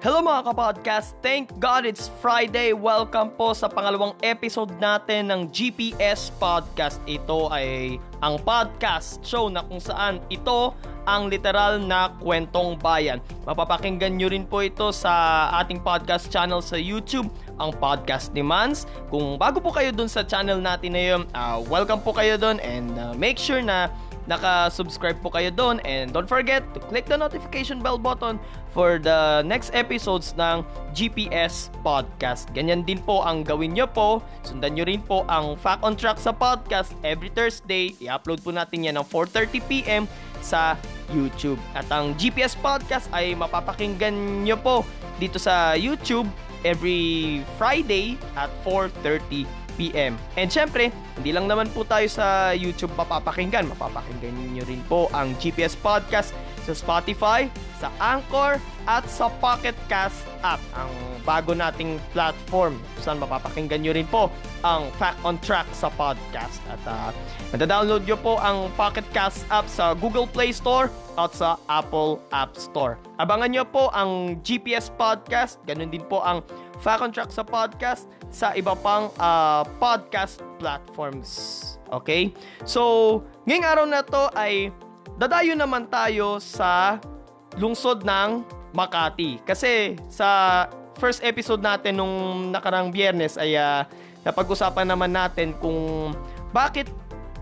Hello mga kapodcast! Thank God it's Friday! Welcome po sa pangalawang episode natin ng GPS Podcast. Ito ay ang podcast show na kung saan ito ang literal na kwentong bayan. Mapapakinggan nyo rin po ito sa ating podcast channel sa YouTube, ang Podcast ni Mans. Kung bago po kayo dun sa channel natin na yun, uh, welcome po kayo dun and uh, make sure na naka-subscribe po kayo doon and don't forget to click the notification bell button for the next episodes ng GPS Podcast. Ganyan din po ang gawin nyo po. Sundan nyo rin po ang Fact on Track sa podcast every Thursday. I-upload po natin yan ng 4.30pm sa YouTube. At ang GPS Podcast ay mapapakinggan nyo po dito sa YouTube every Friday at 4.30 p.m. And syempre, hindi lang naman po tayo sa YouTube mapapakinggan. Mapapakinggan niyo rin po ang GPS Podcast sa Spotify, sa Anchor, at sa Pocket Cast app. Ang bago nating platform saan mapapakinggan nyo rin po ang Fact on Track sa podcast. At uh, madadownload nyo po ang Pocket Cast app sa Google Play Store at sa Apple App Store. Abangan nyo po ang GPS Podcast. Ganun din po ang Fact on Track sa podcast sa iba pang uh, podcast platforms. Okay? So, ngayong araw na to ay dadayo naman tayo sa lungsod ng Makati. Kasi sa first episode natin nung nakarang biyernes ay uh, napag-usapan naman natin kung bakit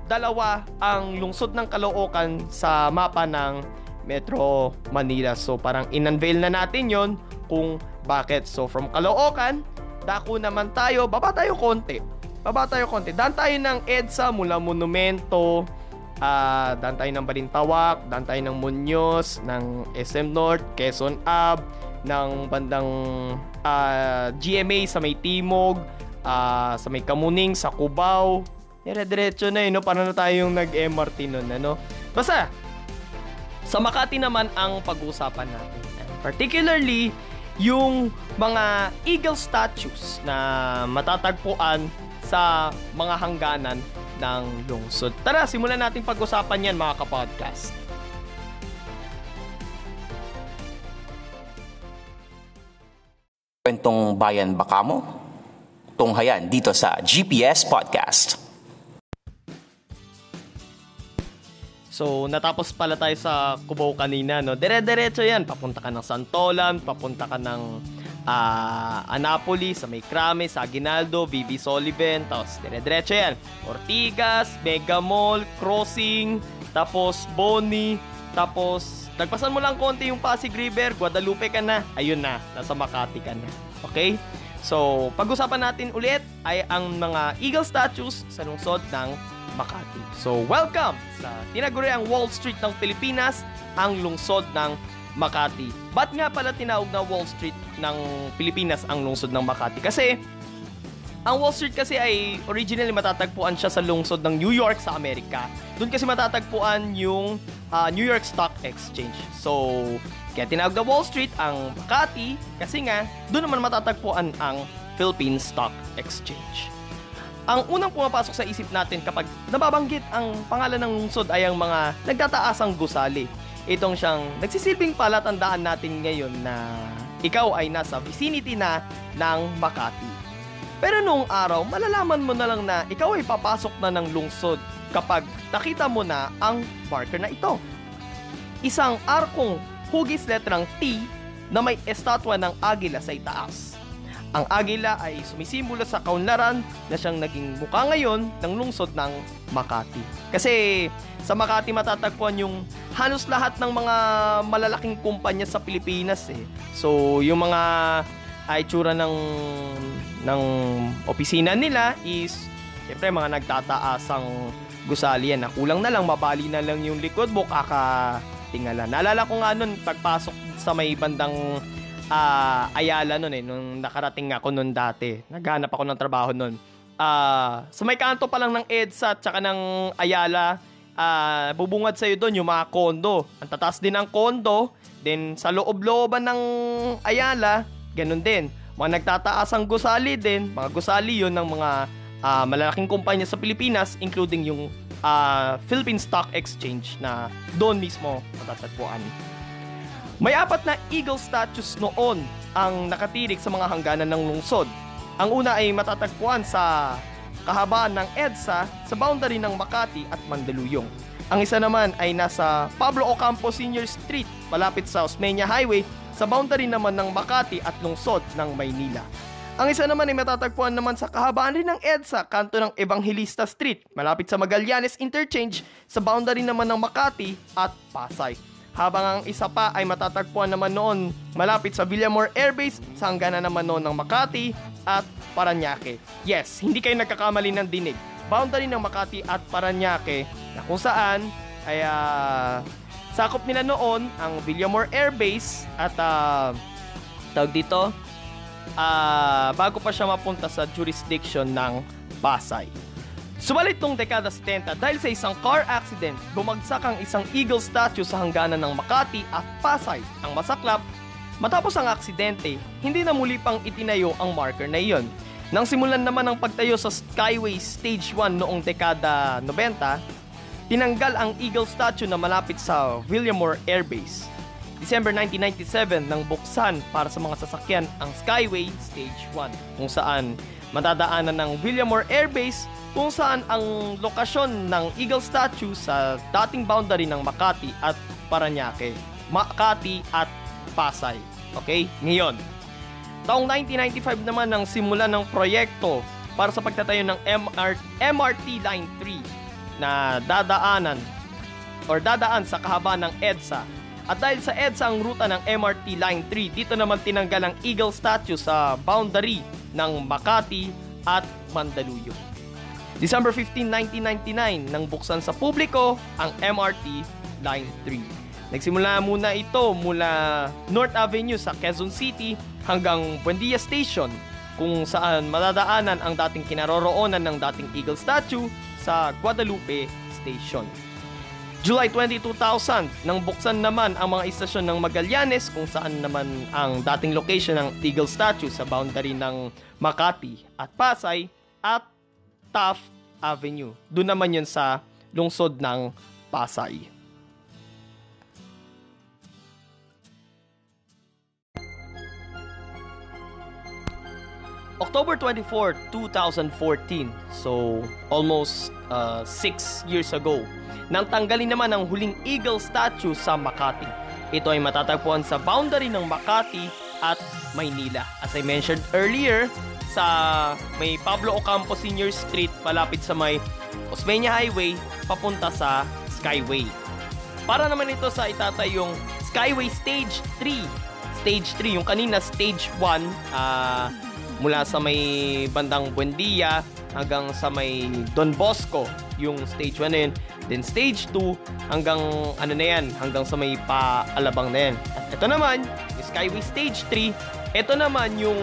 dalawa ang lungsod ng Caloocan sa mapa ng Metro Manila. So parang in-unveil na natin yon kung bakit. So from Caloocan, dako naman tayo, baba tayo konti. Baba tayo konti. Dan tayo ng EDSA mula Monumento, uh, daan tayo ng Balintawak, daan tayo ng Muñoz, ng SM North, Quezon Ab, ng bandang uh, ah, GMA sa may Timog, uh, sa may Kamuning, sa Cubao. Dire-diretso na eh, no? Paano na tayo yung nag-MRT nun, ano? Basta, sa Makati naman ang pag-uusapan natin. Particularly, yung mga eagle statues na matatagpuan sa mga hangganan ng lungsod. Tara, simulan natin pag-usapan yan mga kapodcast. Kwentong Bayan Bakamo? Tunghayan dito sa GPS Podcast. So, natapos pala tayo sa Cubao kanina, no? Dire-diretso yan. Papunta ka ng Santolan, papunta ka ng uh, Annapolis, sa may Crame, sa Aguinaldo, BB Sullivan, tapos dire-diretso yan. Ortigas, Mega Mall, Crossing, tapos Boni, tapos nagpasan mo lang konti yung Pasig River, Guadalupe ka na, ayun na, nasa Makati ka na. Okay? So, pag-usapan natin ulit ay ang mga eagle statues sa lungsod ng Makati. So, welcome sa tinaguriang Wall Street ng Pilipinas, ang lungsod ng Makati. Ba't nga pala tinawag na Wall Street ng Pilipinas ang lungsod ng Makati? Kasi ang Wall Street kasi ay originally matatagpuan siya sa lungsod ng New York sa Amerika. Doon kasi matatagpuan yung uh, New York Stock Exchange. So, kaya tinawag na Wall Street ang Makati kasi nga doon naman matatagpuan ang Philippine Stock Exchange. Ang unang pumapasok sa isip natin kapag nababanggit ang pangalan ng lungsod ay ang mga nagtataasang gusali itong siyang nagsisilbing palatandaan natin ngayon na ikaw ay nasa vicinity na ng Makati. Pero noong araw, malalaman mo na lang na ikaw ay papasok na ng lungsod kapag nakita mo na ang marker na ito. Isang arkong hugis letrang T na may estatwa ng agila sa itaas. Ang agila ay sumisimbolo sa kaunlaran na siyang naging mukha ngayon ng lungsod ng Makati. Kasi sa Makati matatagpuan yung halos lahat ng mga malalaking kumpanya sa Pilipinas eh. So yung mga ay tsura ng ng opisina nila is Siyempre, mga nagtataasang gusali yan. Na kulang na lang, mabali na lang yung likod mo, kakatingala. Naalala ko nga nun, pagpasok sa may bandang uh, Ayala nun eh, nung nakarating ako nun dati. Naghanap ako ng trabaho nun. Uh, sa may kanto pa lang ng EDSA at saka ng Ayala, uh, bubungad sa'yo doon yung mga kondo. Ang tatas din ang kondo. Then sa loob-looban ng Ayala, ganun din. Mga nagtataas ang gusali din. Mga gusali yon ng mga uh, malalaking kumpanya sa Pilipinas including yung uh, Philippine Stock Exchange na doon mismo matatagpuan. May apat na eagle statues noon ang nakatirik sa mga hangganan ng lungsod. Ang una ay matatagpuan sa kahabaan ng EDSA sa boundary ng Makati at Mandaluyong. Ang isa naman ay nasa Pablo Ocampo Senior Street malapit sa Osmeña Highway sa boundary naman ng Makati at lungsod ng Maynila. Ang isa naman ay matatagpuan naman sa kahabaan rin ng EDSA, kanto ng Evangelista Street, malapit sa Magallanes Interchange sa boundary naman ng Makati at Pasay habang ang isa pa ay matatagpuan naman noon malapit sa Villamor Air Base sa hangganan naman noon ng Makati at Paranaque. Yes, hindi kayo nagkakamali ng dinig. Boundary ng Makati at Paranaque na kung saan ay uh, sakop nila noon ang Villamor Air Base at uh, tawag dito uh, bago pa siya mapunta sa jurisdiction ng Pasay. Subalit nung dekada 70 dahil sa isang car accident, bumagsak ang isang eagle statue sa hangganan ng Makati at Pasay. Ang masaklap, matapos ang aksidente, hindi na muli pang itinayo ang marker na iyon. Nang simulan naman ang pagtayo sa Skyway Stage 1 noong dekada 90, tinanggal ang eagle statue na malapit sa Villamore Air Base. December 1997 nang buksan para sa mga sasakyan ang Skyway Stage 1 kung saan matadaanan ng Villamore Air Base kung saan ang lokasyon ng Eagle statue sa dating boundary ng Makati at Paranaque. Makati at Pasay. Okay? Ngayon, taong 1995 naman ang simula ng proyekto para sa pagtatayo ng MR, MRT Line 3 na dadaanan or dadaan sa kahaba ng EDSA. At dahil sa EDSA ang ruta ng MRT Line 3, dito naman tinanggal ang Eagle statue sa boundary ng Makati at Mandaluyong. December 15, 1999 nang buksan sa publiko ang MRT Line 3. Nagsimula muna ito mula North Avenue sa Quezon City hanggang Buendia Station kung saan madadaanan ang dating kinaroroonan ng dating Eagle statue sa Guadalupe Station. July 20, 2000, nang buksan naman ang mga istasyon ng Magallanes kung saan naman ang dating location ng Eagle statue sa boundary ng Makati at Pasay at Taft Avenue. Doon naman yun sa lungsod ng Pasay. October 24, 2014, so almost 6 uh, years ago, nang tanggalin naman ang huling eagle statue sa Makati. Ito ay matatagpuan sa boundary ng Makati at Maynila. As I mentioned earlier, sa may Pablo Ocampo Senior Street malapit sa may Osmeña Highway papunta sa Skyway. Para naman ito sa itatayong Skyway Stage 3. Stage 3, yung kanina Stage 1 uh, ah, mula sa may bandang Buendia hanggang sa may Don Bosco, yung Stage 1 na yun. Then Stage 2 hanggang ano na yan, hanggang sa may Paalabang na yan. At ito naman, yung Skyway Stage 3 ito naman yung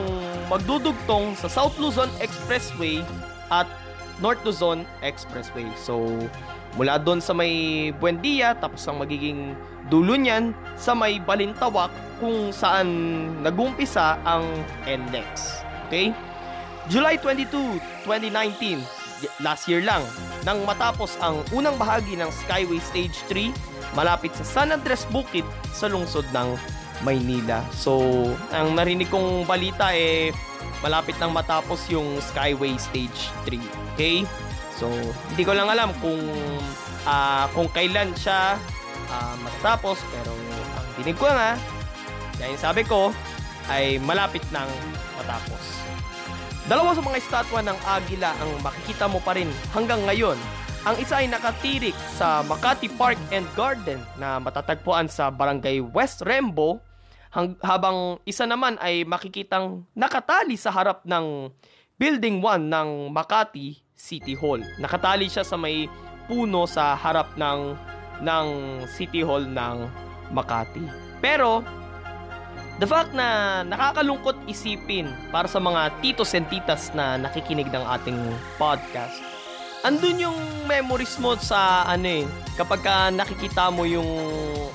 magdudugtong sa South Luzon Expressway at North Luzon Expressway. So, mula doon sa may Buendia, tapos ang magiging dulo niyan sa may Balintawak kung saan nagumpisa ang NLEX. Okay? July 22, 2019, last year lang, nang matapos ang unang bahagi ng Skyway Stage 3 malapit sa San Andres Bukid sa lungsod ng Maynila. So, ang narinig kong balita eh malapit nang matapos yung Skyway Stage 3. Okay? So, hindi ko lang alam kung uh, kung kailan siya uh, matatapos pero ang dinig ko nga dahil sabi ko ay malapit nang matapos. Dalawa sa mga estatwa ng agila ang makikita mo pa rin hanggang ngayon. Ang isa ay nakatirik sa Makati Park and Garden na matatagpuan sa Barangay West Rembo hang, habang isa naman ay makikitang nakatali sa harap ng Building 1 ng Makati City Hall. Nakatali siya sa may puno sa harap ng ng City Hall ng Makati. Pero the fact na nakakalungkot isipin para sa mga titos and titas na nakikinig ng ating podcast. Andun yung memories mo sa ano eh, kapag ka nakikita mo yung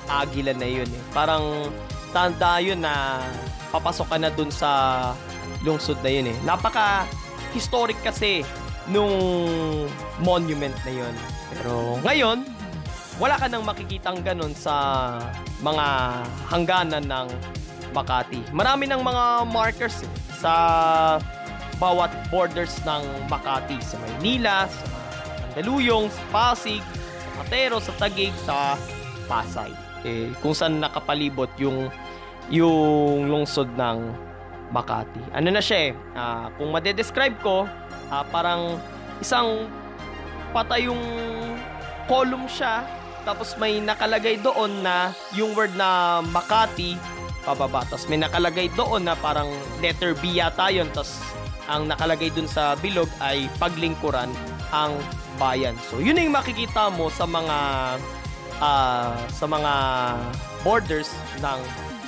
agila na yun eh. Parang tanda yun na papasok ka na dun sa lungsod na yun eh. Napaka historic kasi nung monument na yun. Pero ngayon, wala ka nang makikitang ganun sa mga hangganan ng Makati. Marami ng mga markers eh, sa bawat borders ng Makati. Sa Maynila, sa Mandaluyong, sa Pasig, sa Matero, sa Taguig, sa Pasay. Eh, kung saan nakapalibot yung yung lungsod ng Makati. Ano na siya eh, uh, kung madedescribe ko, uh, parang isang patayong column siya tapos may nakalagay doon na yung word na Makati pababa. Tapos may nakalagay doon na parang letter B yata yun. Tapos ang nakalagay dun sa bilog ay paglingkuran ang bayan. So yun yung makikita mo sa mga uh, sa mga borders ng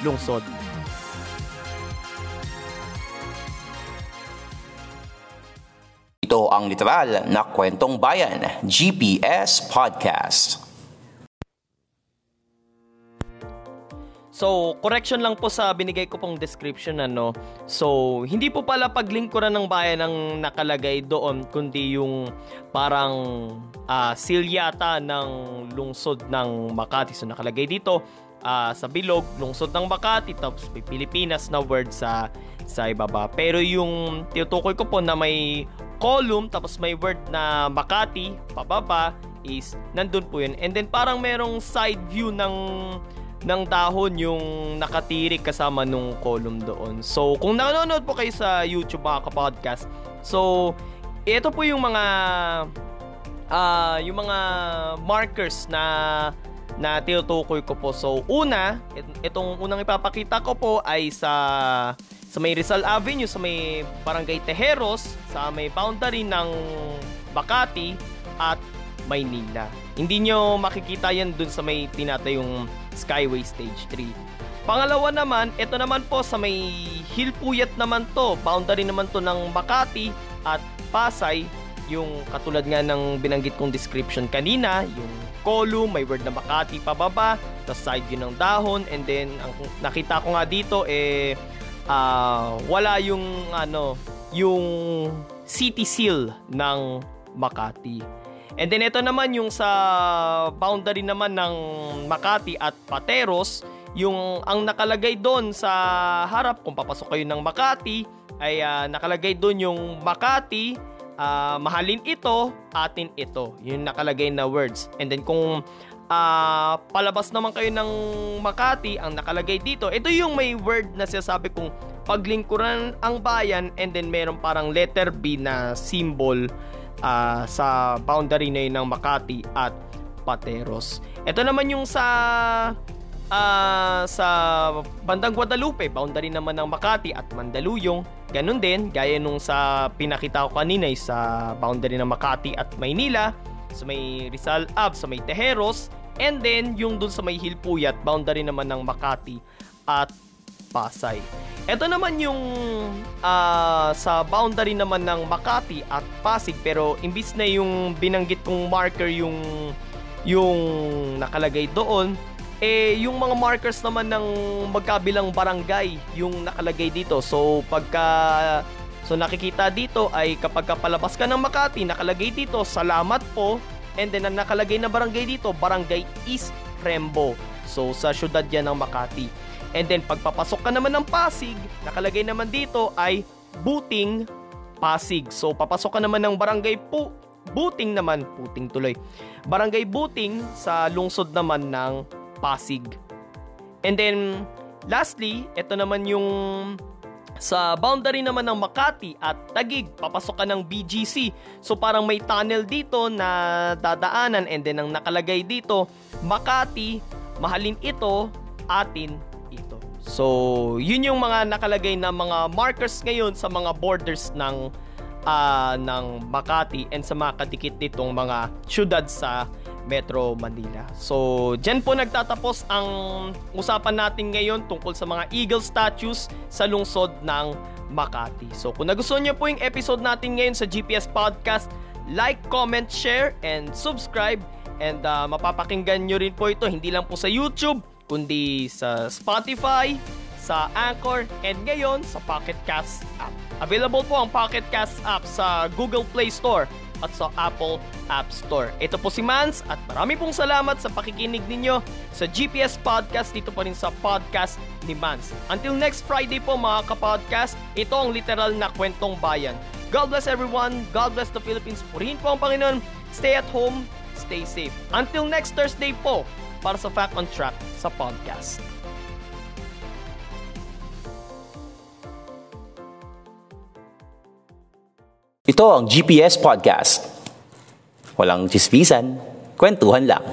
lungsod. Ito ang literal na kwentong bayan, GPS Podcast. So, correction lang po sa binigay ko pong description ano. So, hindi po pala paglingkuran ng bayan ang nakalagay doon kundi yung parang uh, seal yata ng lungsod ng Makati. So, nakalagay dito uh, sa bilog, lungsod ng Makati tapos may Pilipinas na word sa sa ibaba. Pero yung tinutukoy ko po na may column tapos may word na Makati pababa is nandun po yun. And then parang merong side view ng ng dahon yung nakatirik kasama nung column doon. So, kung nanonood po kayo sa YouTube mga kapodcast, so, ito po yung mga uh, yung mga markers na na tinutukoy ko po. So, una, itong unang ipapakita ko po ay sa sa may Rizal Avenue, sa may Barangay Tejeros, sa may boundary ng Makati at Maynila. Hindi nyo makikita yan dun sa may tinatayong Skyway Stage 3. Pangalawa naman, ito naman po sa may Hilpuyat naman to, boundary naman to ng Makati at Pasay, yung katulad nga ng binanggit kong description kanina, yung column, may word na Makati pababa, tapos side view ng dahon, and then ang nakita ko nga dito eh uh, wala yung ano, yung city seal ng Makati. And then ito naman yung sa boundary naman ng Makati at Pateros, yung ang nakalagay doon sa harap kung papasok kayo ng Makati ay uh, nakalagay doon yung Makati, uh, mahalin ito, atin ito. Yung nakalagay na words. And then kung uh, palabas naman kayo ng Makati, ang nakalagay dito, ito yung may word na sinasabi kong paglingkuran ang bayan and then meron parang letter B na symbol uh, sa boundary na yun ng Makati at Pateros. Ito naman yung sa uh, sa bandang Guadalupe, boundary naman ng Makati at Mandaluyong. Ganun din, gaya nung sa pinakita ko kanina sa boundary ng Makati at Maynila, sa may Rizal Ab, sa may Tejeros, and then yung dun sa may Hilpuyat, boundary naman ng Makati at Pasay. Ito naman yung uh, sa boundary naman ng Makati at Pasig pero imbis na yung binanggit kong marker yung yung nakalagay doon eh yung mga markers naman ng magkabilang barangay yung nakalagay dito. So pagka so nakikita dito ay kapag palabas ka ng Makati nakalagay dito salamat po and then ang nakalagay na barangay dito barangay East Rembo. So sa syudad yan ng Makati. And then pagpapasok ka naman ng Pasig, nakalagay naman dito ay Buting Pasig. So papasok ka naman ng barangay po Buting naman, Puting tuloy. Barangay Buting sa lungsod naman ng Pasig. And then lastly, ito naman yung sa boundary naman ng Makati at Tagig, papasok ka ng BGC. So parang may tunnel dito na dadaanan and then ang nakalagay dito, Makati, mahalin ito, atin So, yun yung mga nakalagay na mga markers ngayon sa mga borders ng uh, ng Makati and sa mga kadikit nitong mga syudad sa Metro Manila. So, dyan po nagtatapos ang usapan natin ngayon tungkol sa mga eagle statues sa lungsod ng Makati. So, kung nagustuhan niyo po yung episode natin ngayon sa GPS Podcast, like, comment, share, and subscribe. And uh, mapapakinggan nyo rin po ito hindi lang po sa YouTube, kundi sa Spotify, sa Anchor, and ngayon sa Pocket Cast app. Available po ang Pocket Cast app sa Google Play Store at sa Apple App Store. Ito po si Mans at marami pong salamat sa pakikinig ninyo sa GPS Podcast dito pa rin sa podcast ni Mans. Until next Friday po mga kapodcast, ito ang literal na kwentong bayan. God bless everyone. God bless the Philippines. Purihin po ang Panginoon. Stay at home. Stay safe. Until next Thursday po para sa Fact on Track sa podcast. Ito ang GPS Podcast. Walang chismisan, kwentuhan lang.